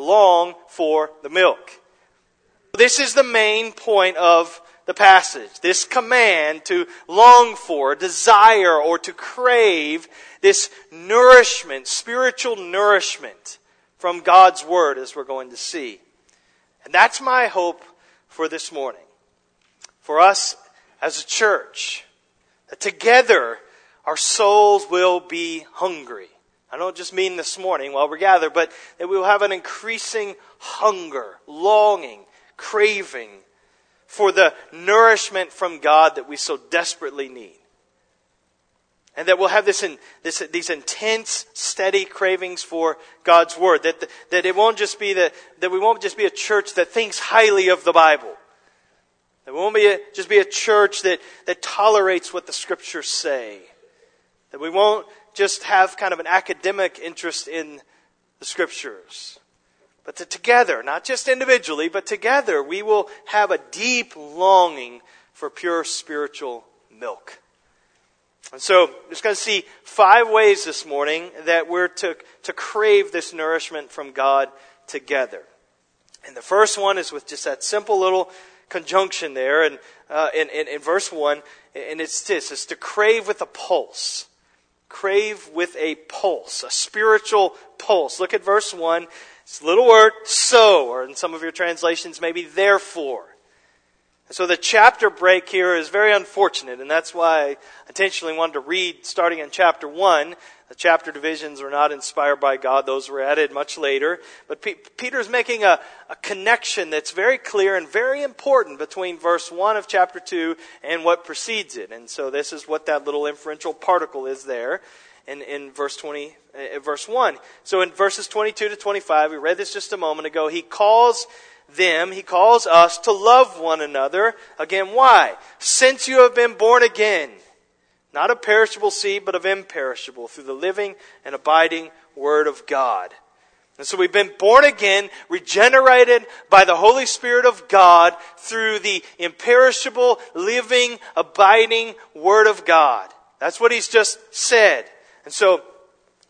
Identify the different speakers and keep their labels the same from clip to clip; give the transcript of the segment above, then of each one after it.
Speaker 1: long for the milk. This is the main point of the passage. This command to long for, desire, or to crave this nourishment, spiritual nourishment from God's Word, as we're going to see. And that's my hope for this morning. For us as a church, that together our souls will be hungry. I don't just mean this morning while we're gathered, but that we will have an increasing hunger, longing, craving for the nourishment from God that we so desperately need. And that we'll have this, in, this these intense, steady cravings for God's Word. That, that it won't just be the, that we won't just be a church that thinks highly of the Bible. That we won't be a, just be a church that, that tolerates what the Scriptures say. That we won't just have kind of an academic interest in the Scriptures. But together, not just individually, but together, we will have a deep longing for pure spiritual milk. And so, we're just going to see five ways this morning that we're to, to crave this nourishment from God together. And the first one is with just that simple little conjunction there and, uh, in, in, in verse 1, and it's this, it's to crave with a pulse. Crave with a pulse, a spiritual pulse. Look at verse 1. It's a little word, so, or in some of your translations, maybe therefore. And so the chapter break here is very unfortunate, and that's why I intentionally wanted to read starting in chapter 1. The chapter divisions were not inspired by God, those were added much later. But P- Peter's making a, a connection that's very clear and very important between verse 1 of chapter 2 and what precedes it. And so this is what that little inferential particle is there in, in verse 20, uh, verse 1. So in verses 22 to 25, we read this just a moment ago, he calls them, he calls us to love one another. Again, why? Since you have been born again, not of perishable seed, but of imperishable, through the living and abiding Word of God. And so we've been born again, regenerated by the Holy Spirit of God through the imperishable, living, abiding Word of God. That's what he's just said. And so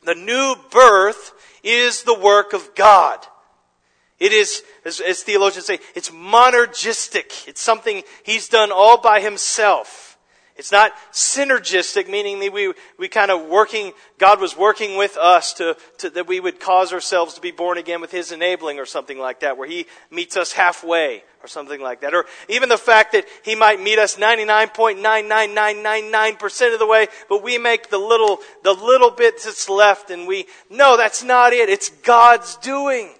Speaker 1: the new birth is the work of God. It is, as, as theologians say, it's monergistic. It's something he's done all by himself. It's not synergistic, meaning that we, we kind of working, God was working with us to, to, that we would cause ourselves to be born again with His enabling or something like that, where He meets us halfway or something like that. Or even the fact that He might meet us 99.99999% of the way, but we make the little, the little bit that's left and we, no, that's not it. It's God's doing.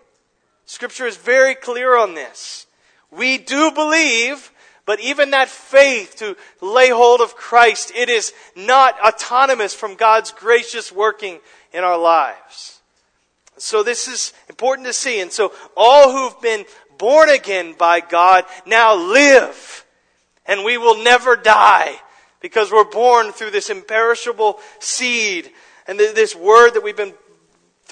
Speaker 1: Scripture is very clear on this. We do believe, but even that faith to lay hold of Christ, it is not autonomous from God's gracious working in our lives. So this is important to see. And so all who've been born again by God now live. And we will never die because we're born through this imperishable seed and this word that we've been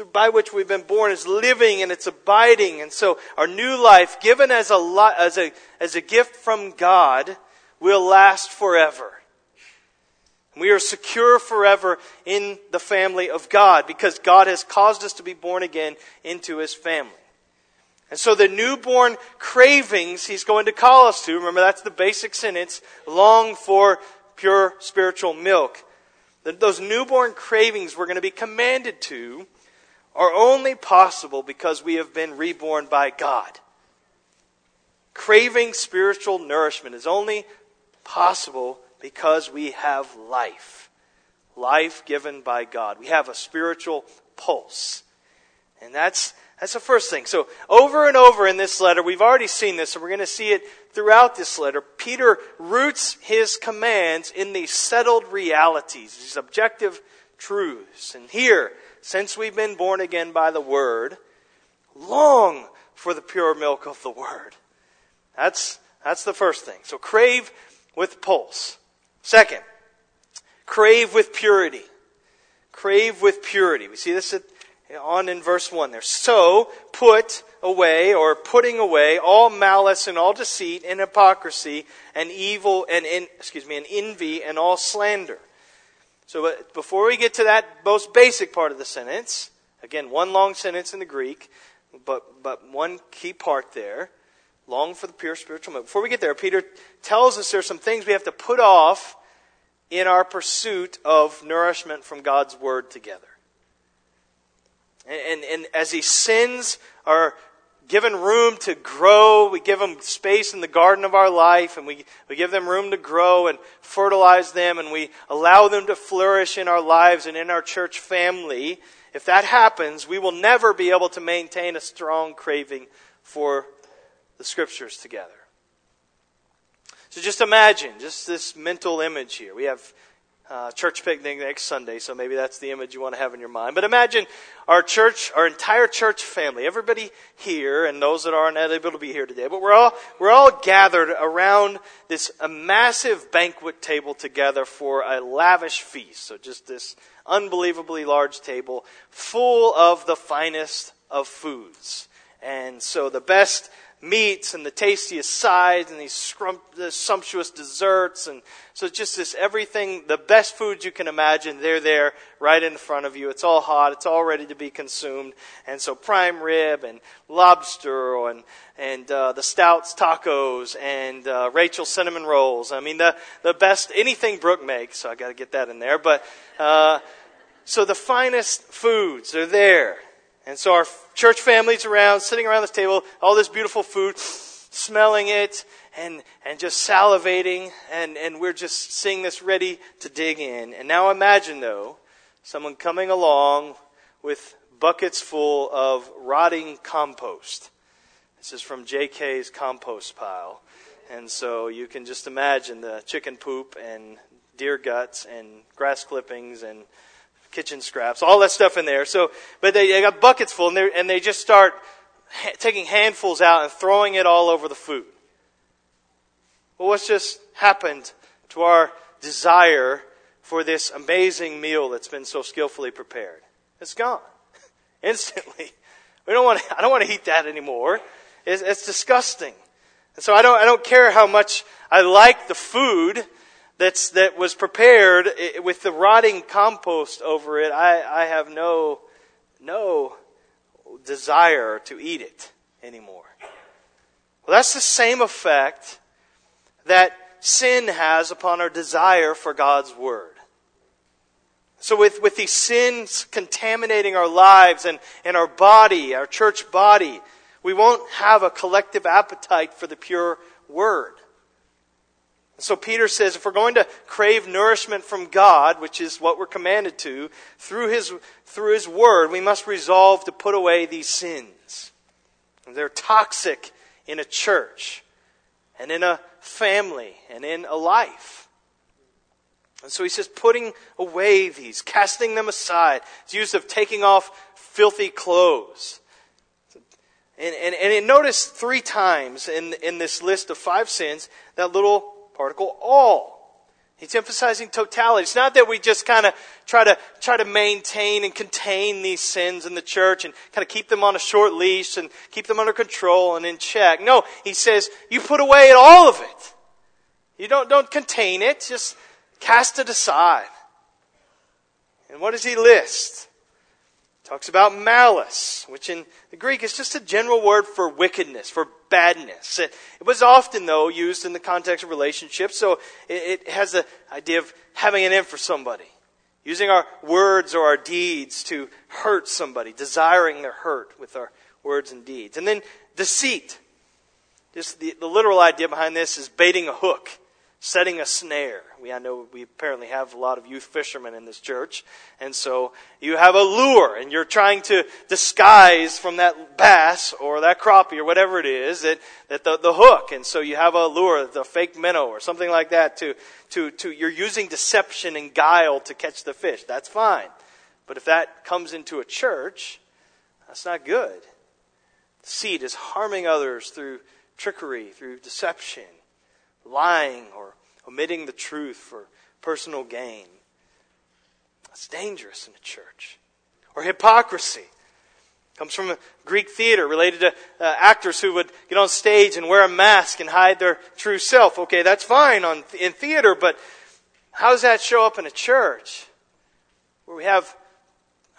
Speaker 1: by which we've been born is living and it's abiding. And so our new life, given as a, as a, as a gift from God, will last forever. We are secure forever in the family of God because God has caused us to be born again into His family. And so the newborn cravings He's going to call us to, remember that's the basic sentence, long for pure spiritual milk. Those newborn cravings we're going to be commanded to are only possible because we have been reborn by God. Craving spiritual nourishment is only possible because we have life. Life given by God. We have a spiritual pulse. And that's, that's the first thing. So over and over in this letter, we've already seen this, and we're going to see it throughout this letter. Peter roots his commands in these settled realities, these objective truths. And here, since we've been born again by the Word, long for the pure milk of the Word. That's, that's the first thing. So crave with pulse. Second, crave with purity. Crave with purity. We see this at, on in verse 1 there. So put away or putting away all malice and all deceit and hypocrisy and evil and in, excuse me and envy and all slander so before we get to that most basic part of the sentence, again, one long sentence in the Greek, but, but one key part there long for the pure spiritual milk. Before we get there, Peter tells us there are some things we have to put off in our pursuit of nourishment from God's Word together. And, and, and as he sins are given room to grow, we give them space in the garden of our life, and we, we give them room to grow and fertilize them, and we allow them to flourish in our lives and in our church family. If that happens, we will never be able to maintain a strong craving for the Scriptures together. So just imagine, just this mental image here. We have uh, church picnic next Sunday, so maybe that's the image you want to have in your mind. But imagine our church, our entire church family, everybody here, and those that aren't able to be here today, but we're all we're all gathered around this a massive banquet table together for a lavish feast. So just this unbelievably large table full of the finest of foods. And so the best meats and the tastiest sides and these scrum- the sumptuous desserts. And so just this everything, the best foods you can imagine, they're there right in front of you. It's all hot. It's all ready to be consumed. And so prime rib and lobster and, and uh, the Stouts tacos and uh, Rachel cinnamon rolls. I mean, the, the best, anything Brooke makes. So I got to get that in there. But, uh, so the finest foods are there. And so our church families around, sitting around this table, all this beautiful food, smelling it and, and just salivating, and, and we're just seeing this ready to dig in. And now imagine, though, someone coming along with buckets full of rotting compost. This is from JK's compost pile. And so you can just imagine the chicken poop and deer guts and grass clippings and kitchen scraps, all that stuff in there. So, but they, they got buckets full, and and they just start ha- taking handfuls out and throwing it all over the food. Well, what's just happened to our desire for this amazing meal that's been so skillfully prepared? It's gone instantly. We don't want. To, I don't want to eat that anymore. It's, it's disgusting. And so I don't. I don't care how much I like the food that's, that was prepared with the rotting compost over it, I, I have no, no desire to eat it anymore. Well, that's the same effect that sin has upon our desire for God's Word. So with, with these sins contaminating our lives and, and our body, our church body, we won't have a collective appetite for the pure Word. So Peter says if we're going to crave nourishment from God, which is what we're commanded to, through his, through his word, we must resolve to put away these sins. They're toxic in a church and in a family and in a life. And so he says, putting away these, casting them aside. It's used of taking off filthy clothes. And, and, and notice three times in, in this list of five sins that little particle all. He's emphasizing totality. It's not that we just kind of try to try to maintain and contain these sins in the church and kind of keep them on a short leash and keep them under control and in check. No, he says you put away all of it. You don't don't contain it, just cast it aside. And what does he list? Talks about malice, which in the Greek is just a general word for wickedness, for badness. It, it was often, though, used in the context of relationships, so it, it has the idea of having an in for somebody. Using our words or our deeds to hurt somebody, desiring their hurt with our words and deeds. And then deceit. Just the, the literal idea behind this is baiting a hook setting a snare. We, I know we apparently have a lot of youth fishermen in this church. And so you have a lure and you're trying to disguise from that bass or that crappie or whatever it is that, that the, the hook. And so you have a lure, the fake minnow or something like that to, to, to, you're using deception and guile to catch the fish. That's fine. But if that comes into a church, that's not good. The seed is harming others through trickery, through deception lying or omitting the truth for personal gain. That's dangerous in a church. Or hypocrisy. Comes from Greek theater related to uh, actors who would get on stage and wear a mask and hide their true self. Okay, that's fine on, in theater, but how does that show up in a church where we have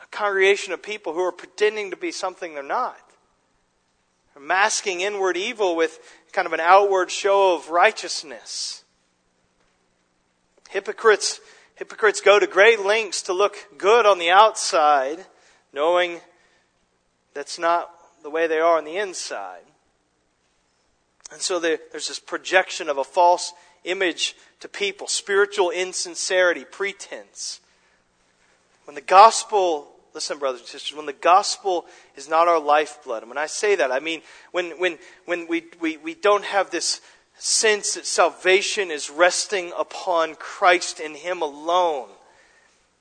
Speaker 1: a congregation of people who are pretending to be something they're not? masking inward evil with kind of an outward show of righteousness. Hypocrites, hypocrites go to great lengths to look good on the outside, knowing that's not the way they are on the inside. And so there, there's this projection of a false image to people, spiritual insincerity, pretense. When the gospel, listen, brothers and sisters, when the gospel is not our lifeblood, and when I say that, I mean when, when, when we, we, we don't have this sense that salvation is resting upon Christ and Him alone.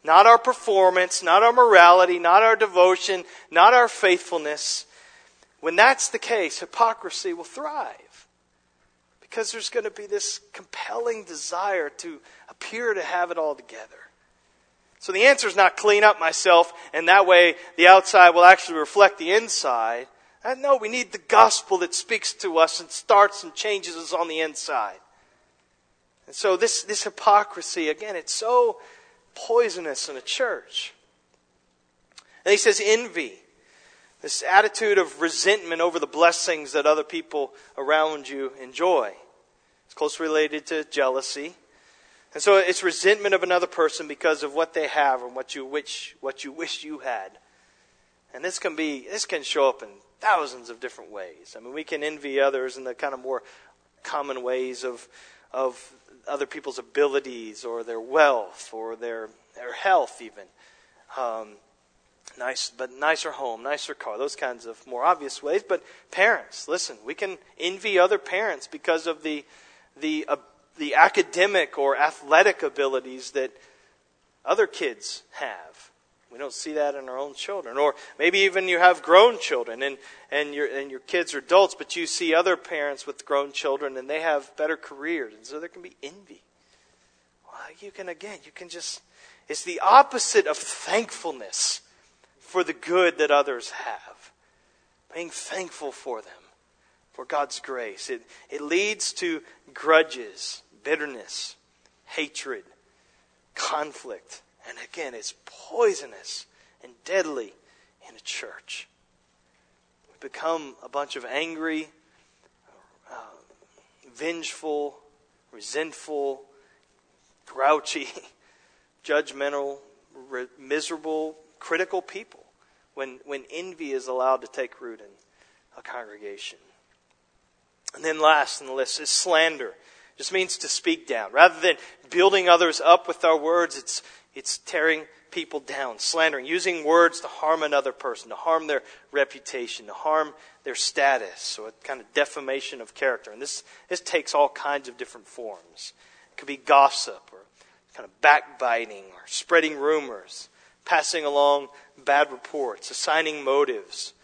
Speaker 1: Not our performance, not our morality, not our devotion, not our faithfulness. When that's the case, hypocrisy will thrive. Because there's going to be this compelling desire to appear to have it all together. So the answer is not clean up myself and that way the outside will actually reflect the inside. Uh, no, we need the gospel that speaks to us and starts and changes us on the inside. And so this, this hypocrisy, again, it's so poisonous in a church. And he says envy. This attitude of resentment over the blessings that other people around you enjoy. It's closely related to jealousy. And so it's resentment of another person because of what they have and what you wish, what you wish you had. And this can be, this can show up in thousands of different ways. I mean, we can envy others in the kind of more common ways of, of other people's abilities or their wealth or their, their health even. Um, nice, but nicer home, nicer car, those kinds of more obvious ways. But parents, listen, we can envy other parents because of the the uh, the academic or athletic abilities that other kids have. We don't see that in our own children, or maybe even you have grown children and and your and your kids are adults, but you see other parents with grown children and they have better careers, and so there can be envy. Well, you can again, you can just. It's the opposite of thankfulness for the good that others have, being thankful for them, for God's grace. It, it leads to grudges, bitterness, hatred, conflict. And again, it's poisonous and deadly in a church. We become a bunch of angry, uh, vengeful, resentful, grouchy, judgmental, re- miserable critical people when, when envy is allowed to take root in a congregation. And then last on the list is slander. It just means to speak down. Rather than building others up with our words, it's, it's tearing people down, slandering, using words to harm another person, to harm their reputation, to harm their status, so a kind of defamation of character. And this, this takes all kinds of different forms. It could be gossip or kind of backbiting or spreading rumors passing along bad reports, assigning motives,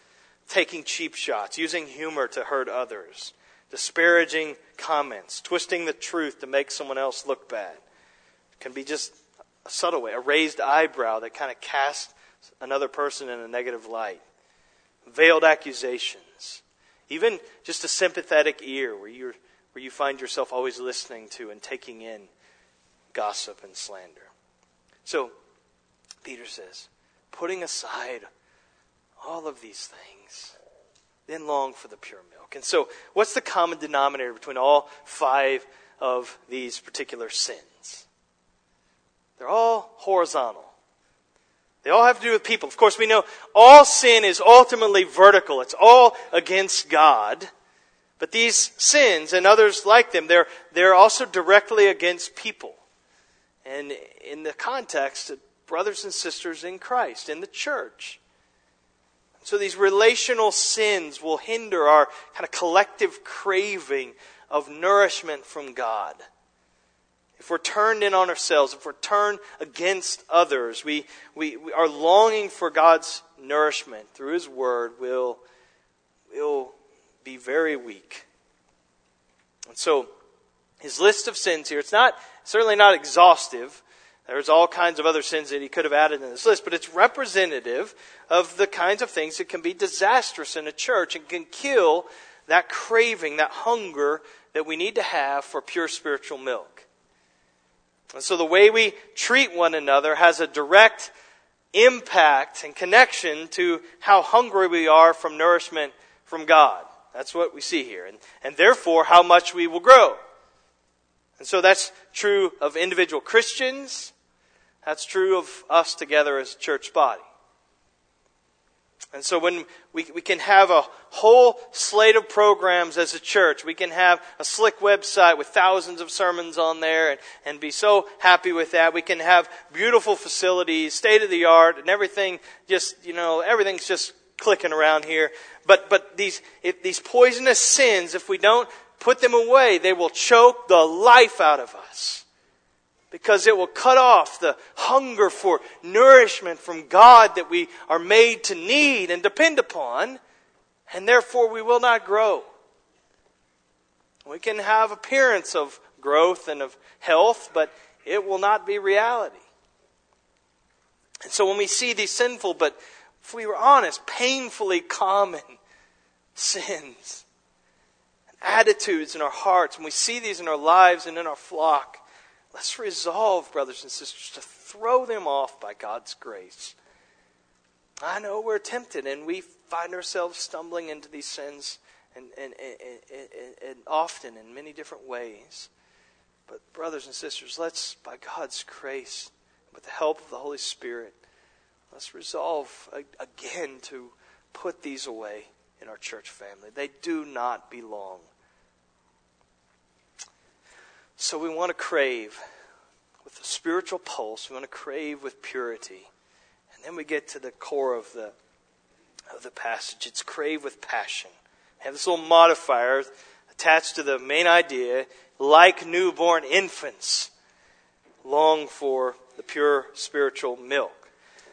Speaker 1: taking cheap shots, using humor to hurt others, disparaging comments, twisting the truth to make someone else look bad. It can be just a subtle way, a raised eyebrow that kind of casts another person in a negative light, veiled accusations, even just a sympathetic ear where, you where you find yourself always listening to and taking in gossip and slander. So, Peter says, putting aside all of these things, then long for the pure milk. And so, what's the common denominator between all five of these particular sins? They're all horizontal. They all have to do with people. Of course, we know all sin is ultimately vertical. It's all against God. But these sins and others like them, they're, they're also directly against people. And in the context, of brothers and sisters in Christ, in the church. So these relational sins will hinder our kind of collective craving of nourishment from God. If we're turned in on ourselves, if we're turned against others, we, we, we are longing for God's nourishment through His Word will, will be very weak. And so, his list of sins here, it's not, certainly not exhaustive, there's all kinds of other sins that he could have added in this list, but it's representative of the kinds of things that can be disastrous in a church and can kill that craving, that hunger that we need to have for pure spiritual milk. And so the way we treat one another has a direct impact and connection to how hungry we are from nourishment from God. That's what we see here. And, and therefore, how much we will grow. And so that's true of individual Christians. That's true of us together as a church body. And so when we, we can have a whole slate of programs as a church, we can have a slick website with thousands of sermons on there and, and be so happy with that. We can have beautiful facilities, state of the art, and everything just, you know, everything's just clicking around here. But, but these, if these poisonous sins, if we don't put them away, they will choke the life out of us because it will cut off the hunger for nourishment from God that we are made to need and depend upon, and therefore we will not grow. We can have appearance of growth and of health, but it will not be reality. And so when we see these sinful, but if we were honest, painfully common sins and attitudes in our hearts, when we see these in our lives and in our flock, Let's resolve, brothers and sisters, to throw them off by God's grace. I know we're tempted and we find ourselves stumbling into these sins and, and, and, and, often in many different ways. But, brothers and sisters, let's, by God's grace, with the help of the Holy Spirit, let's resolve again to put these away in our church family. They do not belong so we want to crave with a spiritual pulse. We want to crave with purity. And then we get to the core of the, of the passage. It's crave with passion. We have this little modifier attached to the main idea like newborn infants long for the pure spiritual milk.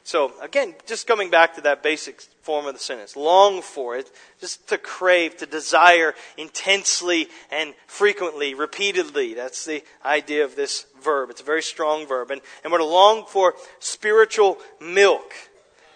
Speaker 1: So, again, just coming back to that basic form of the sentence long for it, just to crave, to desire intensely and frequently, repeatedly. That's the idea of this verb. It's a very strong verb. And, and we're to long for spiritual milk.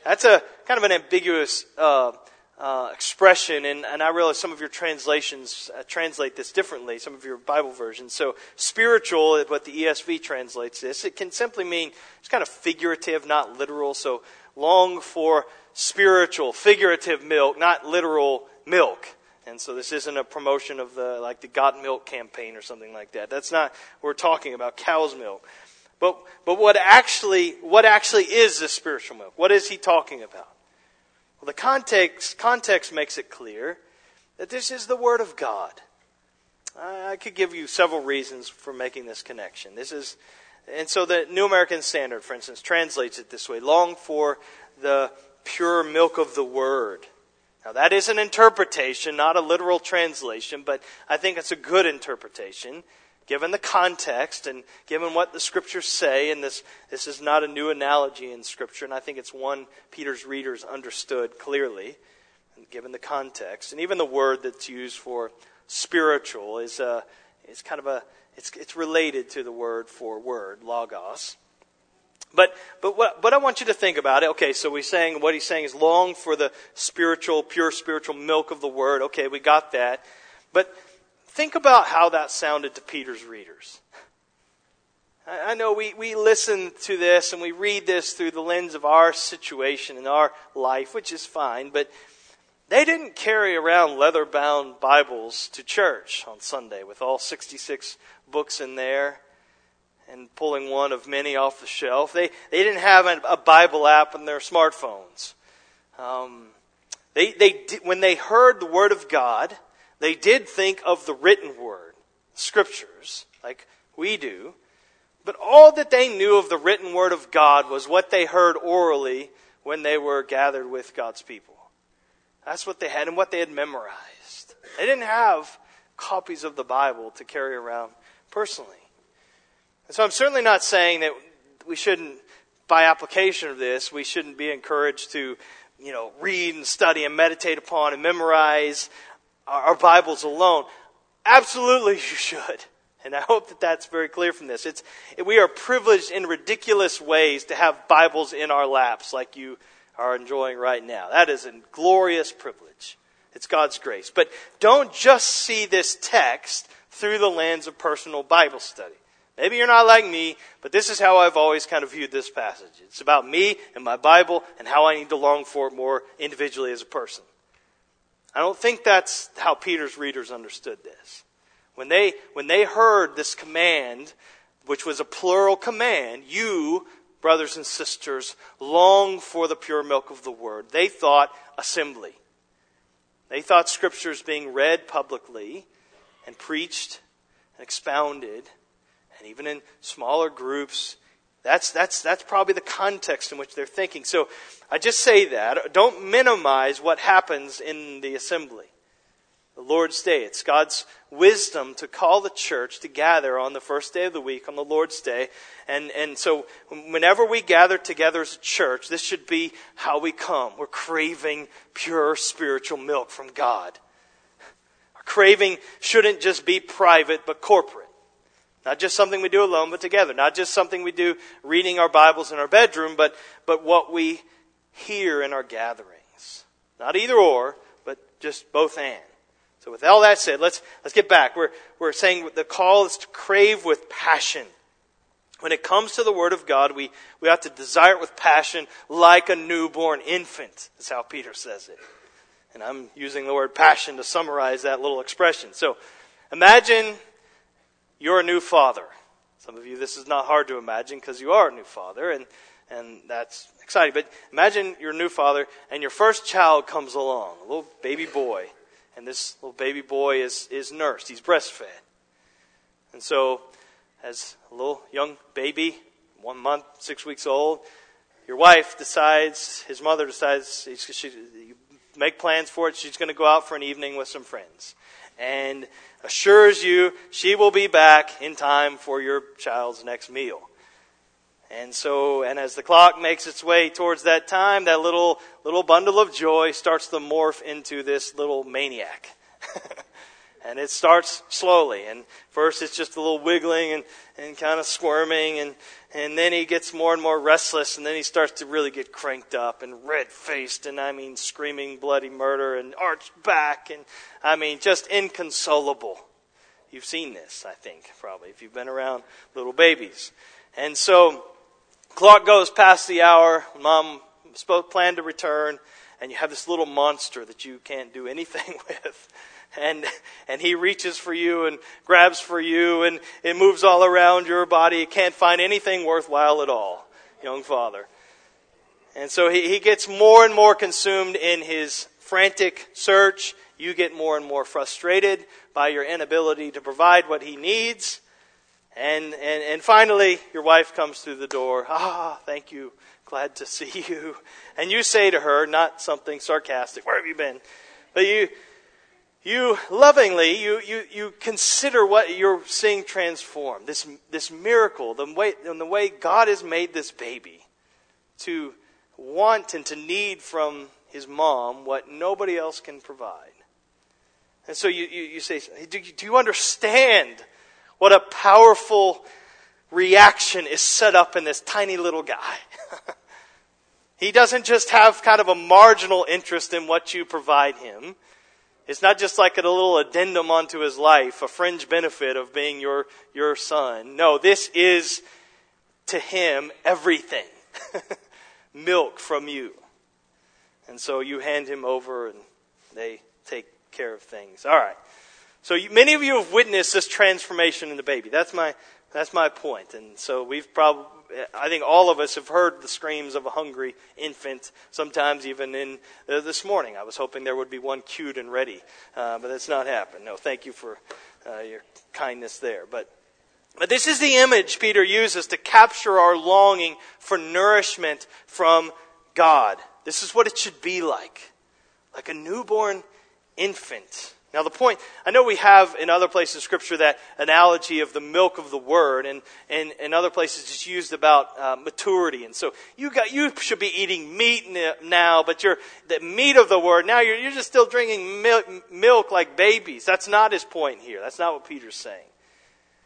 Speaker 1: That's a kind of an ambiguous uh, uh, expression, and, and I realize some of your translations uh, translate this differently, some of your Bible versions. So, spiritual what the ESV translates this. It can simply mean it's kind of figurative, not literal. So, long for spiritual, figurative milk, not literal milk. And so this isn't a promotion of the like the Got Milk campaign or something like that. That's not we're talking about cow's milk. But but what actually what actually is this spiritual milk? What is he talking about? Well, the context, context makes it clear that this is the Word of God. I could give you several reasons for making this connection. This is, and so the New American Standard, for instance, translates it this way long for the pure milk of the Word. Now, that is an interpretation, not a literal translation, but I think it's a good interpretation given the context and given what the scriptures say, and this, this is not a new analogy in scripture, and I think it's one Peter's readers understood clearly, given the context. And even the word that's used for spiritual is, a, is kind of a, it's, it's related to the word for word, logos. But, but what, but I want you to think about it. Okay, so we're saying, what he's saying is long for the spiritual, pure spiritual milk of the word. Okay, we got that. But Think about how that sounded to Peter's readers. I know we, we listen to this and we read this through the lens of our situation and our life, which is fine, but they didn't carry around leather bound Bibles to church on Sunday with all 66 books in there and pulling one of many off the shelf. They, they didn't have a Bible app on their smartphones. Um, they, they, when they heard the Word of God, they did think of the written word, scriptures, like we do, but all that they knew of the written word of God was what they heard orally when they were gathered with God's people. That's what they had and what they had memorized. They didn't have copies of the Bible to carry around personally. And so I'm certainly not saying that we shouldn't, by application of this, we shouldn't be encouraged to, you know, read and study and meditate upon and memorize our Bibles alone. Absolutely, you should. And I hope that that's very clear from this. It's, we are privileged in ridiculous ways to have Bibles in our laps like you are enjoying right now. That is a glorious privilege. It's God's grace. But don't just see this text through the lens of personal Bible study. Maybe you're not like me, but this is how I've always kind of viewed this passage. It's about me and my Bible and how I need to long for it more individually as a person. I don't think that's how Peter's readers understood this. When they, when they heard this command, which was a plural command, you, brothers and sisters, long for the pure milk of the word, they thought assembly. They thought scriptures being read publicly and preached and expounded, and even in smaller groups. That's, that's, that's probably the context in which they're thinking. So I just say that. Don't minimize what happens in the assembly. The Lord's Day. It's God's wisdom to call the church to gather on the first day of the week, on the Lord's Day. And, and so whenever we gather together as a church, this should be how we come. We're craving pure spiritual milk from God. Our craving shouldn't just be private, but corporate. Not just something we do alone, but together. Not just something we do reading our Bibles in our bedroom, but, but what we hear in our gatherings. Not either or, but just both and. So with all that said, let's, let's get back. We're, we're saying the call is to crave with passion. When it comes to the Word of God, we, we have to desire it with passion like a newborn infant. That's how Peter says it. And I'm using the word passion to summarize that little expression. So imagine you're a new father. Some of you, this is not hard to imagine because you are a new father, and, and that's exciting. But imagine you're a new father, and your first child comes along, a little baby boy and this little baby boy is, is nursed. He's breastfed. And so, as a little young baby, one month, six weeks old, your wife decides, his mother decides, she, make plans for it. She's going to go out for an evening with some friends. And assures you she will be back in time for your child's next meal. And so, and as the clock makes its way towards that time, that little, little bundle of joy starts to morph into this little maniac. and it starts slowly. And first it's just a little wiggling and, and kind of squirming. And, and then he gets more and more restless. And then he starts to really get cranked up and red faced. And I mean, screaming bloody murder and arched back. And I mean, just inconsolable. You've seen this, I think, probably, if you've been around little babies. And so, Clock goes past the hour. Mom spoke, planned to return, and you have this little monster that you can't do anything with. And, and he reaches for you and grabs for you and it moves all around your body. It can't find anything worthwhile at all, young father. And so he, he gets more and more consumed in his frantic search. You get more and more frustrated by your inability to provide what he needs. And, and, and finally, your wife comes through the door. Ah, thank you. Glad to see you. And you say to her, not something sarcastic, where have you been? But you, you lovingly, you, you, you consider what you're seeing transform. This, this miracle, the way, and the way God has made this baby to want and to need from his mom what nobody else can provide. And so you, you, you say, do, do you understand what a powerful reaction is set up in this tiny little guy. he doesn't just have kind of a marginal interest in what you provide him. It's not just like a little addendum onto his life, a fringe benefit of being your, your son. No, this is to him everything. Milk from you. And so you hand him over and they take care of things. All right. So you, many of you have witnessed this transformation in the baby. That's my, that's my point. And so we've probably, I think all of us have heard the screams of a hungry infant, sometimes even in uh, this morning. I was hoping there would be one cued and ready, uh, but that's not happened. No, thank you for uh, your kindness there. But, but this is the image Peter uses to capture our longing for nourishment from God. This is what it should be like. Like a newborn infant now, the point, I know we have in other places in Scripture that analogy of the milk of the Word, and in other places it's used about uh, maturity. And so you, got, you should be eating meat now, but you're, the meat of the Word, now you're, you're just still drinking milk, milk like babies. That's not his point here. That's not what Peter's saying.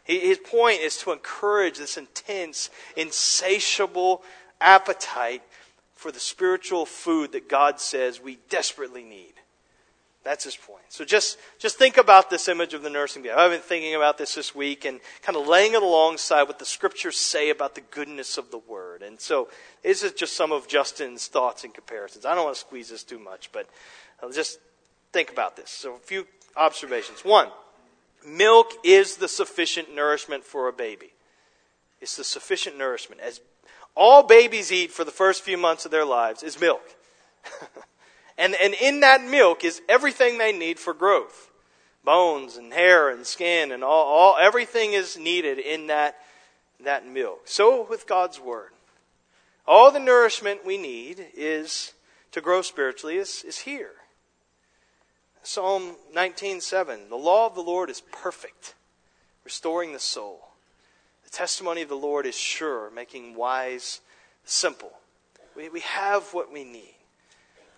Speaker 1: His point is to encourage this intense, insatiable appetite for the spiritual food that God says we desperately need. That's his point. So just, just think about this image of the nursing baby. I've been thinking about this this week and kind of laying it alongside what the scriptures say about the goodness of the word. And so this is just some of Justin's thoughts and comparisons. I don't want to squeeze this too much, but uh, just think about this. So, a few observations. One, milk is the sufficient nourishment for a baby. It's the sufficient nourishment. As all babies eat for the first few months of their lives is milk. and, and in that milk is everything they need for growth bones and hair and skin and all, all everything is needed in that, that milk. So with God's Word. All the nourishment we need is to grow spiritually is, is here. Psalm 19:7 The law of the Lord is perfect, restoring the soul. The testimony of the Lord is sure, making wise simple. We, we have what we need.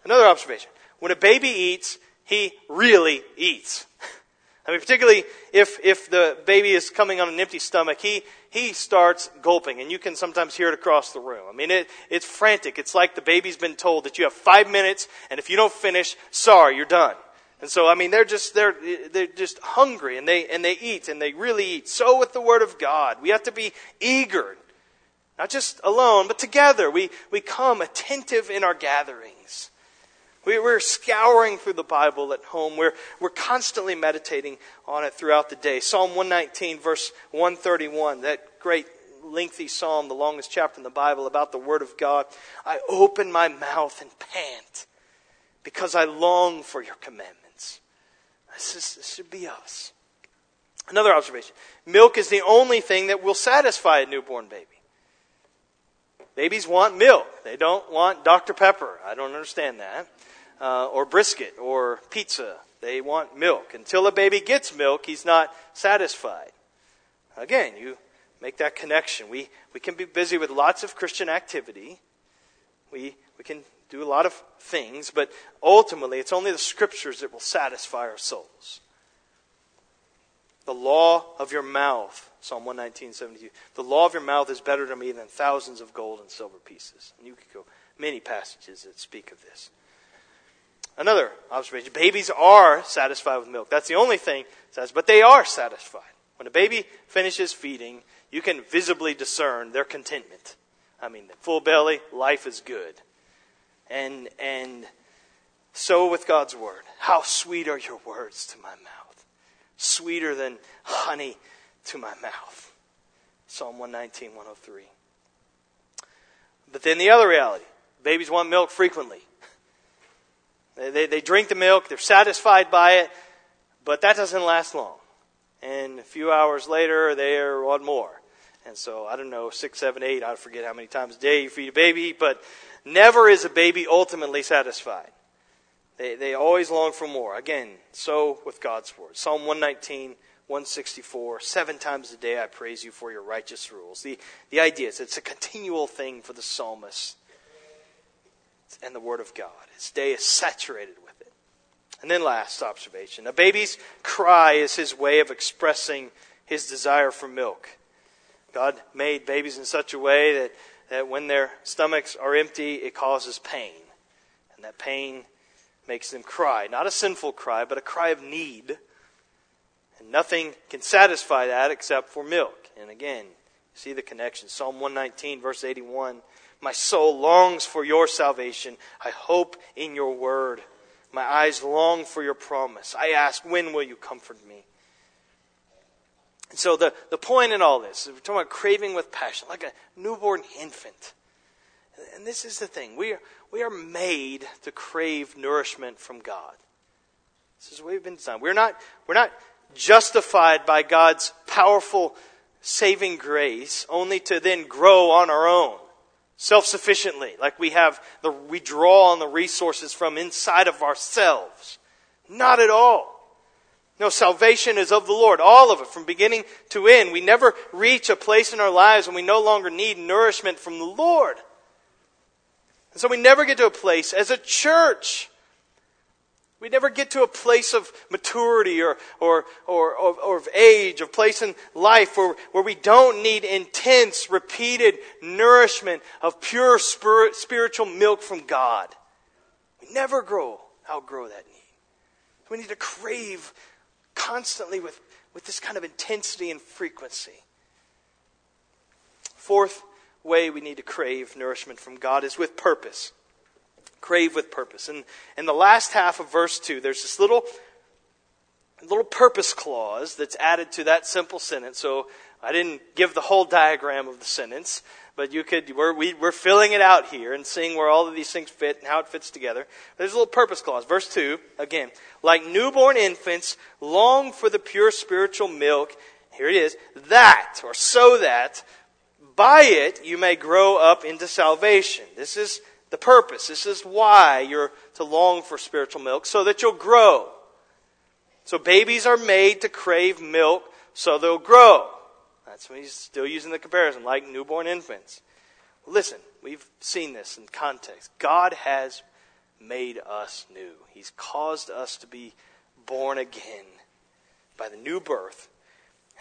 Speaker 1: Another observation. When a baby eats, he really eats. I mean, particularly if, if the baby is coming on an empty stomach, he, he starts gulping, and you can sometimes hear it across the room. I mean, it, it's frantic. It's like the baby's been told that you have five minutes, and if you don't finish, sorry, you're done. And so, I mean, they're just, they're, they're just hungry, and they, and they eat, and they really eat. So with the Word of God, we have to be eager, not just alone, but together. We, we come attentive in our gatherings. We, are scouring through the Bible at home. We're, we're constantly meditating on it throughout the day. Psalm 119, verse 131, that great lengthy psalm, the longest chapter in the Bible about the Word of God. I open my mouth and pant because I long for your commandments. This, is, this should be us. Another observation milk is the only thing that will satisfy a newborn baby. Babies want milk. They don't want Dr. Pepper. I don't understand that uh, or brisket or pizza. They want milk. Until a baby gets milk, he's not satisfied. Again, you make that connection. We, we can be busy with lots of Christian activity. We, we can do a lot of things, but ultimately, it's only the scriptures that will satisfy our souls. The law of your mouth, Psalm 119, 72. The law of your mouth is better to me than thousands of gold and silver pieces. And you could go many passages that speak of this. Another observation babies are satisfied with milk. That's the only thing but they are satisfied. When a baby finishes feeding, you can visibly discern their contentment. I mean, full belly, life is good. And, and so with God's word. How sweet are your words to my mouth. Sweeter than honey to my mouth. Psalm 119, 103. But then the other reality babies want milk frequently. They, they drink the milk, they're satisfied by it, but that doesn't last long. And a few hours later, they are want more. And so, I don't know, six, seven, eight, I forget how many times a day you feed a baby, but never is a baby ultimately satisfied. They, they always long for more. Again, so with God's word. Psalm 119, 164, seven times a day I praise you for your righteous rules. The, the idea is it's a continual thing for the psalmist and the Word of God. His day is saturated with it. And then, last observation a baby's cry is his way of expressing his desire for milk. God made babies in such a way that, that when their stomachs are empty, it causes pain. And that pain makes them cry. Not a sinful cry, but a cry of need. And nothing can satisfy that except for milk. And again, see the connection. Psalm 119, verse 81 my soul longs for your salvation. I hope in your word. My eyes long for your promise. I ask, when will you comfort me? And so the, the point in all this, we're talking about craving with passion, like a newborn infant. And this is the thing. We are, we are made to crave nourishment from God. This is way we've been designed. We're not, we're not justified by God's powerful saving grace only to then grow on our own self sufficiently, like we have the, we draw on the resources from inside of ourselves. Not at all. No, salvation is of the Lord, all of it, from beginning to end. We never reach a place in our lives when we no longer need nourishment from the Lord. And so we never get to a place as a church we never get to a place of maturity or, or, or, or, or of age, a place in life where, where we don't need intense, repeated nourishment of pure spirit, spiritual milk from God. We never grow, outgrow that need. We need to crave constantly with, with this kind of intensity and frequency. Fourth way we need to crave nourishment from God is with purpose. Crave with purpose. And in the last half of verse 2, there's this little, little purpose clause that's added to that simple sentence. So I didn't give the whole diagram of the sentence, but you could, we're, we, are we are filling it out here and seeing where all of these things fit and how it fits together. There's a little purpose clause. Verse 2, again, like newborn infants, long for the pure spiritual milk. Here it is, that, or so that, by it you may grow up into salvation. This is the purpose. This is why you're to long for spiritual milk, so that you'll grow. So babies are made to crave milk so they'll grow. That's when he's still using the comparison, like newborn infants. Listen, we've seen this in context. God has made us new. He's caused us to be born again by the new birth.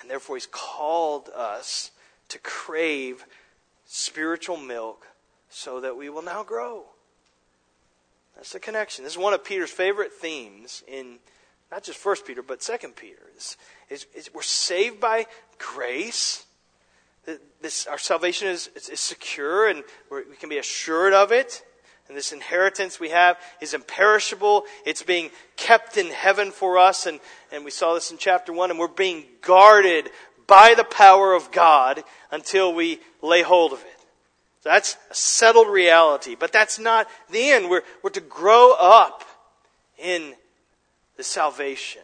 Speaker 1: And therefore, He's called us to crave spiritual milk so that we will now grow. That's the connection. This is one of Peter's favorite themes in not just First Peter, but Second Peter. Is, we're saved by grace. This, our salvation is, is, is secure and we can be assured of it. And this inheritance we have is imperishable. It's being kept in heaven for us. And, and we saw this in chapter 1. And we're being guarded by the power of God until we lay hold of it. So that's a settled reality. But that's not the end. We're, we're to grow up in the salvation.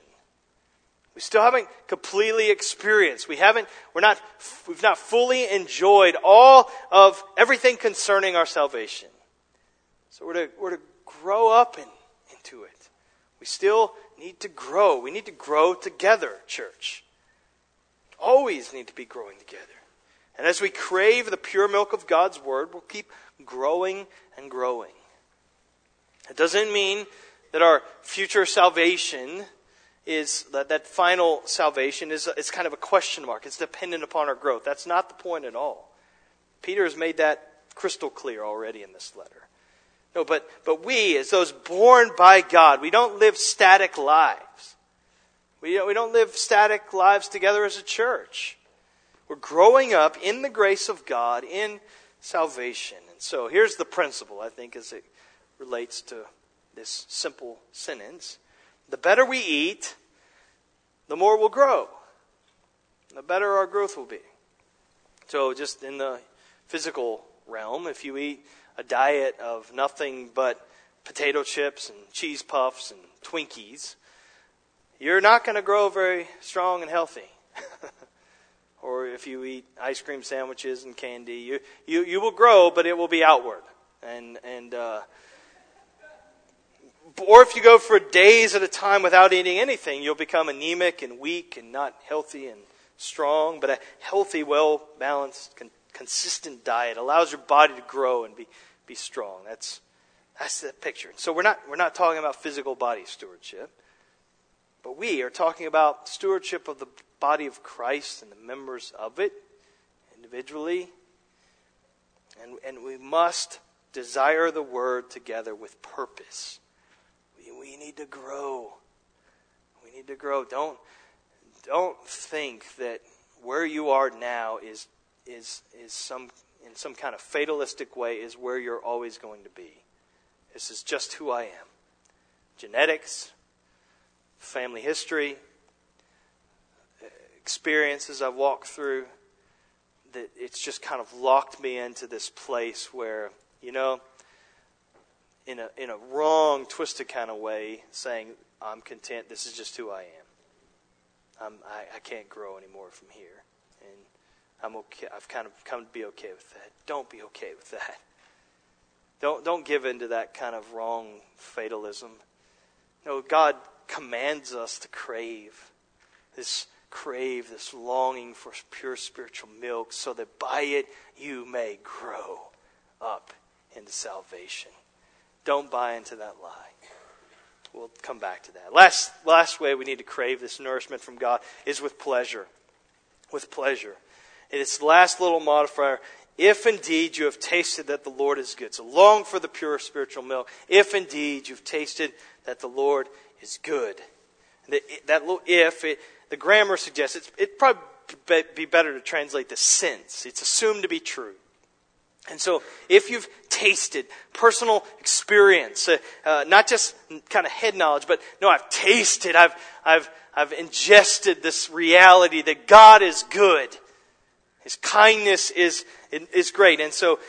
Speaker 1: We still haven't completely experienced. We haven't, we're not, we've not fully enjoyed all of everything concerning our salvation. So we're to, we're to grow up in, into it. We still need to grow. We need to grow together, church always need to be growing together. And as we crave the pure milk of God's Word, we'll keep growing and growing. It doesn't mean that our future salvation is that, that final salvation is it's kind of a question mark. It's dependent upon our growth. That's not the point at all. Peter has made that crystal clear already in this letter. No, but, but we, as those born by God, we don't live static lives. We, we don't live static lives together as a church. We're growing up in the grace of God in salvation. And so here's the principle, I think, as it relates to this simple sentence. The better we eat, the more we'll grow. The better our growth will be. So, just in the physical realm, if you eat a diet of nothing but potato chips and cheese puffs and Twinkies, you're not going to grow very strong and healthy. or if you eat ice cream sandwiches and candy, you, you, you will grow, but it will be outward. And, and, uh, or if you go for days at a time without eating anything, you'll become anemic and weak and not healthy and strong. But a healthy, well balanced, con- consistent diet allows your body to grow and be, be strong. That's, that's the picture. So we're not, we're not talking about physical body stewardship. But we are talking about stewardship of the body of Christ and the members of it individually. And, and we must desire the word together with purpose. We, we need to grow. We need to grow. Don't, don't think that where you are now is, is, is some, in some kind of fatalistic way is where you're always going to be. This is just who I am. Genetics, family history, experiences I've walked through, that it's just kind of locked me into this place where, you know, in a, in a wrong, twisted kind of way, saying, I'm content, this is just who I am. I'm, I, I can't grow anymore from here. And I'm okay, I've kind of come to be okay with that. Don't be okay with that. Don't, don't give in to that kind of wrong fatalism. No, God commands us to crave this crave, this longing for pure spiritual milk, so that by it you may grow up into salvation. Don't buy into that lie. We'll come back to that. Last, last way we need to crave this nourishment from God is with pleasure. With pleasure. And it's last little modifier. If indeed you have tasted that the Lord is good. So long for the pure spiritual milk. If indeed you've tasted that the Lord is good. That, that little if, it, the grammar suggests it's, it'd probably be better to translate the since. It's assumed to be true. And so, if you've tasted personal experience, uh, uh, not just kind of head knowledge, but no, I've tasted, I've, I've, I've ingested this reality that God is good. His kindness is, is great. And so,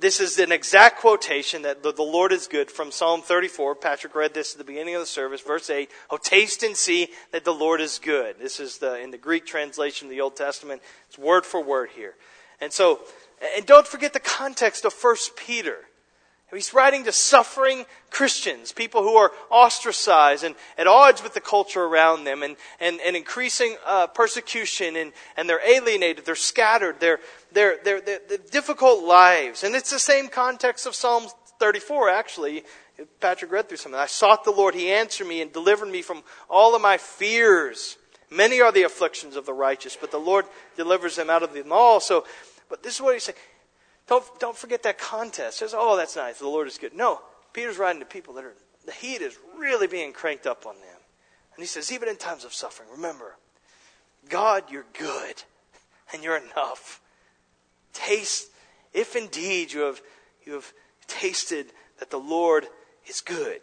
Speaker 1: this is an exact quotation that the, Lord is good from Psalm 34. Patrick read this at the beginning of the service, verse 8. Oh, taste and see that the Lord is good. This is the, in the Greek translation of the Old Testament. It's word for word here. And so, and don't forget the context of 1 Peter. He's writing to suffering Christians, people who are ostracized and at odds with the culture around them, and, and, and increasing uh, persecution, and, and they're alienated, they're scattered, they're, they're, they're, they're, difficult lives. And it's the same context of Psalm 34, actually. Patrick read through something. I sought the Lord, He answered me and delivered me from all of my fears. Many are the afflictions of the righteous, but the Lord delivers them out of them all. So but this is what he's saying. Don't, don't forget that contest. Says, oh, that's nice. The Lord is good. No, Peter's writing to people that are, the heat is really being cranked up on them. And he says, even in times of suffering, remember, God, you're good and you're enough. Taste, if indeed you have, you have tasted that the Lord is good.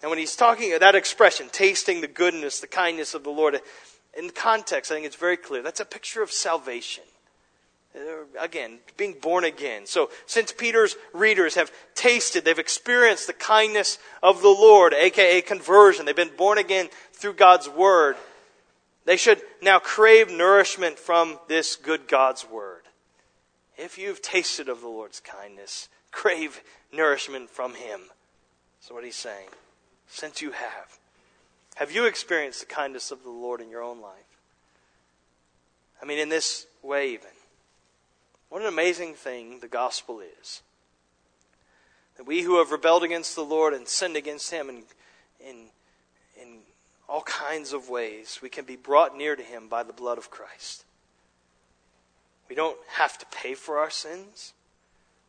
Speaker 1: And when he's talking that expression, tasting the goodness, the kindness of the Lord, in context, I think it's very clear. That's a picture of salvation. Uh, again, being born again. So, since Peter's readers have tasted, they've experienced the kindness of the Lord, aka conversion, they've been born again through God's Word, they should now crave nourishment from this good God's Word. If you've tasted of the Lord's kindness, crave nourishment from Him. That's what He's saying. Since you have. Have you experienced the kindness of the Lord in your own life? I mean, in this way, even. What an amazing thing the gospel is. That we who have rebelled against the Lord and sinned against Him in, in, in all kinds of ways, we can be brought near to Him by the blood of Christ. We don't have to pay for our sins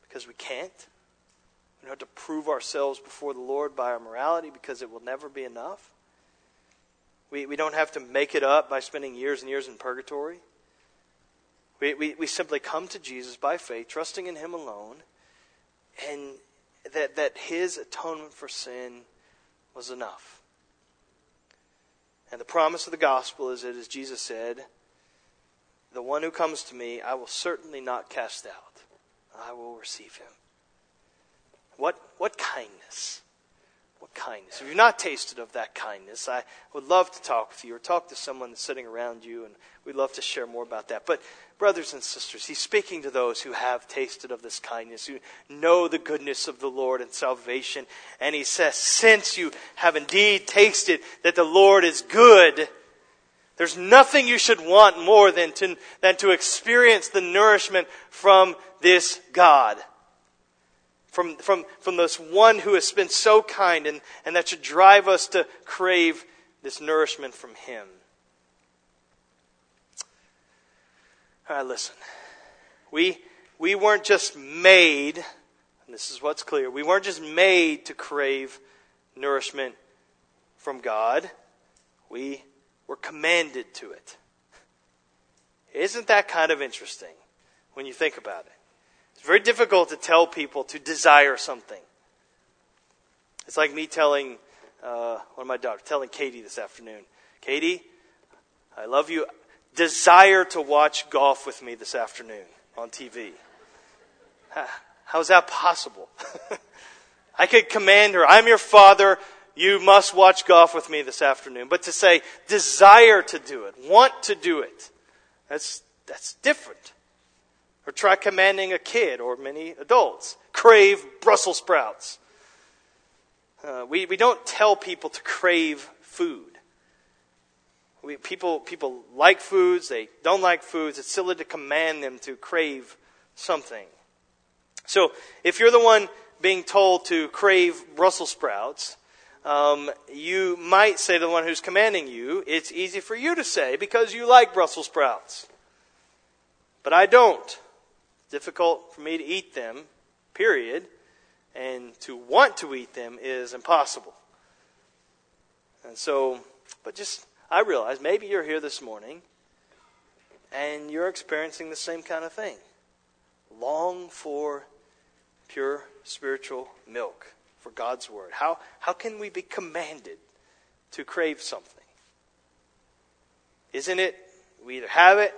Speaker 1: because we can't. We don't have to prove ourselves before the Lord by our morality because it will never be enough. We, we don't have to make it up by spending years and years in purgatory. We, we, we simply come to Jesus by faith, trusting in Him alone, and that, that His atonement for sin was enough. And the promise of the gospel is that, as Jesus said, the one who comes to me, I will certainly not cast out. I will receive him. What, what kindness. What kindness. If you've not tasted of that kindness, I would love to talk with you or talk to someone that's sitting around you, and we'd love to share more about that. But brothers and sisters, he's speaking to those who have tasted of this kindness, who know the goodness of the Lord and salvation. And he says, Since you have indeed tasted that the Lord is good, there's nothing you should want more than to, than to experience the nourishment from this God. From, from, from this one who has been so kind and, and that should drive us to crave this nourishment from him. All right, listen. We, we weren't just made, and this is what's clear, we weren't just made to crave nourishment from God. We were commanded to it. Isn't that kind of interesting when you think about it? It's very difficult to tell people to desire something. It's like me telling uh, one of my daughters, telling Katie this afternoon, Katie, I love you desire to watch golf with me this afternoon on TV. How's that possible? I could command her, I'm your father, you must watch golf with me this afternoon. But to say, desire to do it, want to do it, that's, that's different. Or try commanding a kid or many adults, crave Brussels sprouts. Uh, we, we don't tell people to crave food. We, people, people like foods, they don't like foods. It's silly to command them to crave something. So, if you're the one being told to crave Brussels sprouts, um, you might say to the one who's commanding you, it's easy for you to say because you like Brussels sprouts. But I don't. It's difficult for me to eat them, period. And to want to eat them is impossible. And so, but just I realize maybe you're here this morning and you're experiencing the same kind of thing. Long for pure spiritual milk for God's Word? How, how can we be commanded to crave something? Isn't it we either have it,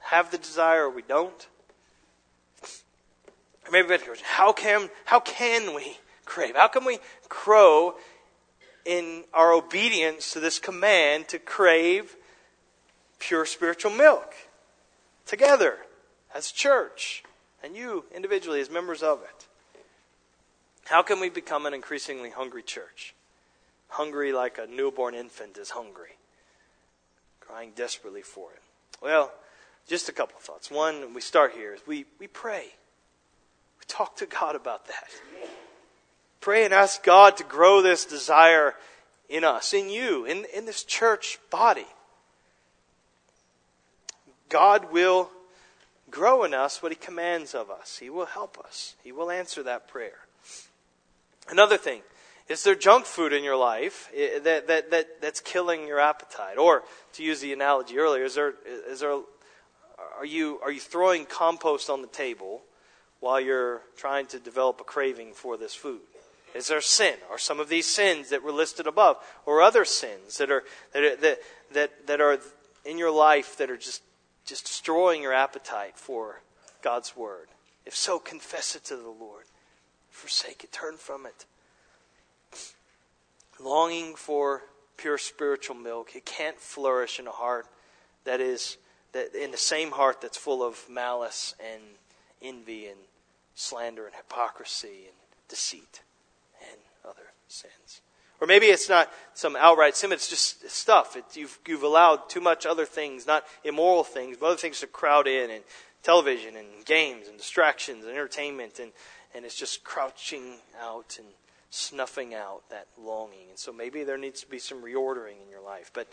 Speaker 1: have the desire, or we don't? Or maybe better question how can, how can we crave? How can we grow in our obedience to this command to crave pure spiritual milk together as church and you individually as members of it? How can we become an increasingly hungry church? Hungry like a newborn infant is hungry, crying desperately for it. Well, just a couple of thoughts. One, we start here, is we, we pray. We talk to God about that. Pray and ask God to grow this desire in us, in you, in, in this church body. God will grow in us what He commands of us. He will help us. He will answer that prayer. Another thing, is there junk food in your life that, that, that, that's killing your appetite? Or, to use the analogy earlier, is there, is there, are, you, are you throwing compost on the table while you're trying to develop a craving for this food? Is there sin? Are some of these sins that were listed above, or other sins that are that that, that, that are in your life that are just just destroying your appetite for God's word? If so, confess it to the Lord. Forsake it. Turn from it. Longing for pure spiritual milk, it can't flourish in a heart that is that in the same heart that's full of malice and envy and slander and hypocrisy and deceit sins. Or maybe it's not some outright sin, it's just stuff. It, you've, you've allowed too much other things, not immoral things, but other things to crowd in, and television, and games, and distractions, and entertainment, and, and it's just crouching out and snuffing out that longing. And so maybe there needs to be some reordering in your life. But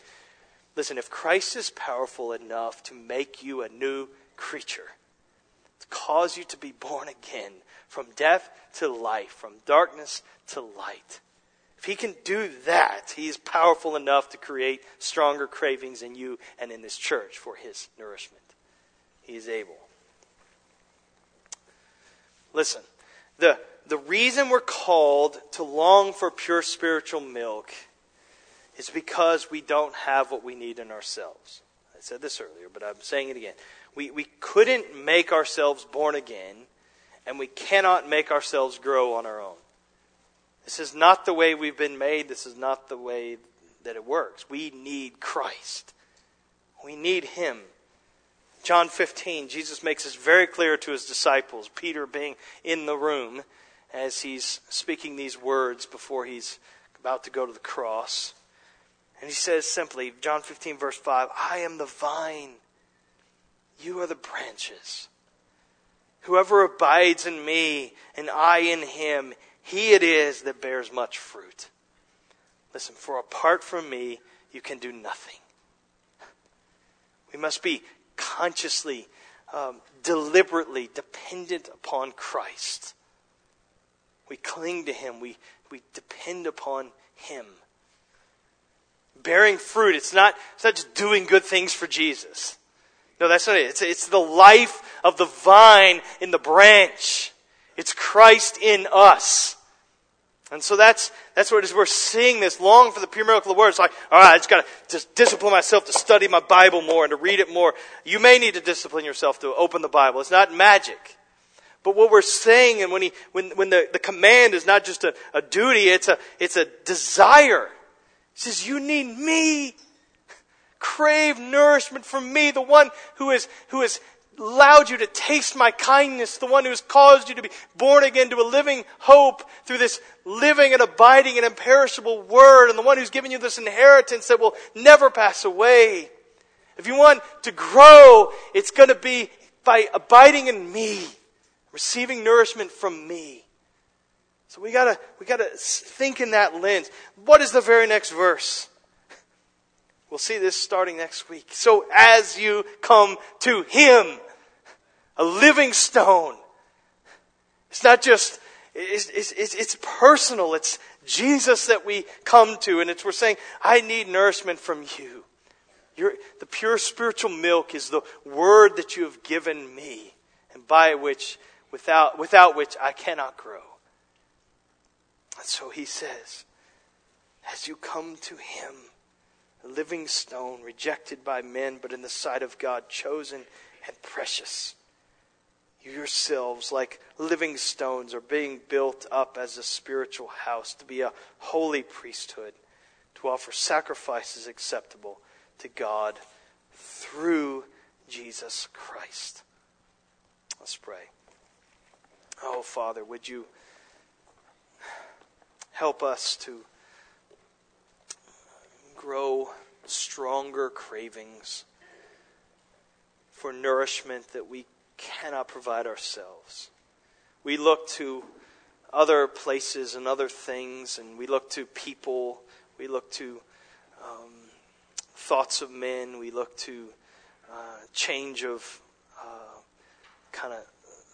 Speaker 1: listen, if Christ is powerful enough to make you a new creature, to cause you to be born again, from death to life, from darkness to light. If he can do that, he is powerful enough to create stronger cravings in you and in this church for his nourishment. He is able. Listen, the, the reason we're called to long for pure spiritual milk is because we don't have what we need in ourselves. I said this earlier, but I'm saying it again. We, we couldn't make ourselves born again and we cannot make ourselves grow on our own. This is not the way we've been made. This is not the way that it works. We need Christ. We need Him. John 15, Jesus makes this very clear to his disciples, Peter being in the room as he's speaking these words before he's about to go to the cross. And he says simply, John 15, verse 5, I am the vine, you are the branches. Whoever abides in me and I in him, he it is that bears much fruit. Listen, for apart from me, you can do nothing. We must be consciously, um, deliberately dependent upon Christ. We cling to him, we, we depend upon him. Bearing fruit, it's not, it's not just doing good things for Jesus. No, that's not it. It's, it's the life of the vine in the branch. It's Christ in us. And so that's, that's what it is. We're seeing this long for the pure miracle of the word. It's like, all right, I just got to just discipline myself to study my Bible more and to read it more. You may need to discipline yourself to open the Bible. It's not magic. But what we're saying, and when, he, when, when the, the command is not just a, a duty, it's a, it's a desire. He says, You need me crave nourishment from me, the one who has, who has allowed you to taste my kindness, the one who has caused you to be born again to a living hope through this living and abiding and imperishable word, and the one who's given you this inheritance that will never pass away. If you want to grow, it's going to be by abiding in me, receiving nourishment from me. So we gotta, we gotta think in that lens. What is the very next verse? We'll see this starting next week. So as you come to Him, a living stone, it's not just, it's, it's, it's, personal. It's Jesus that we come to, and it's we're saying, I need nourishment from you. The pure spiritual milk is the word that you have given me, and by which without, without which I cannot grow. And so he says, as you come to him, a living stone, rejected by men, but in the sight of God, chosen and precious. You yourselves, like living stones, are being built up as a spiritual house to be a holy priesthood, to offer sacrifices acceptable to God through Jesus Christ. Let's pray. Oh, Father, would you help us to grow stronger cravings for nourishment that we cannot provide ourselves. We look to other places and other things, and we look to people, we look to um, thoughts of men, we look to uh, change of uh, kind of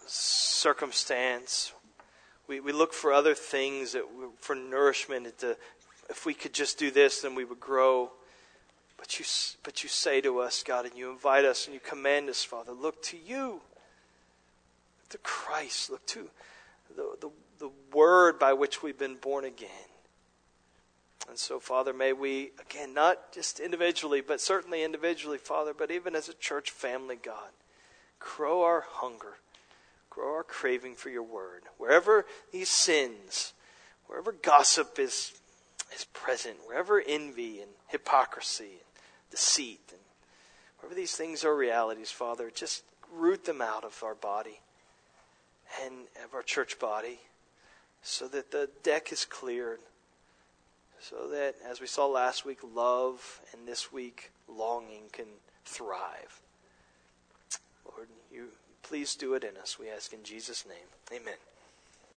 Speaker 1: circumstance. We, we look for other things that for nourishment to if we could just do this, then we would grow. But you, but you say to us, God, and you invite us and you command us, Father, look to you. To Christ. Look to the, the, the word by which we've been born again. And so, Father, may we, again, not just individually, but certainly individually, Father, but even as a church family, God, grow our hunger, grow our craving for your word. Wherever these sins, wherever gossip is is present wherever envy and hypocrisy and deceit and wherever these things are realities, Father, just root them out of our body and of our church body so that the deck is cleared. So that, as we saw last week, love and this week, longing can thrive. Lord, you please do it in us, we ask in Jesus' name. Amen.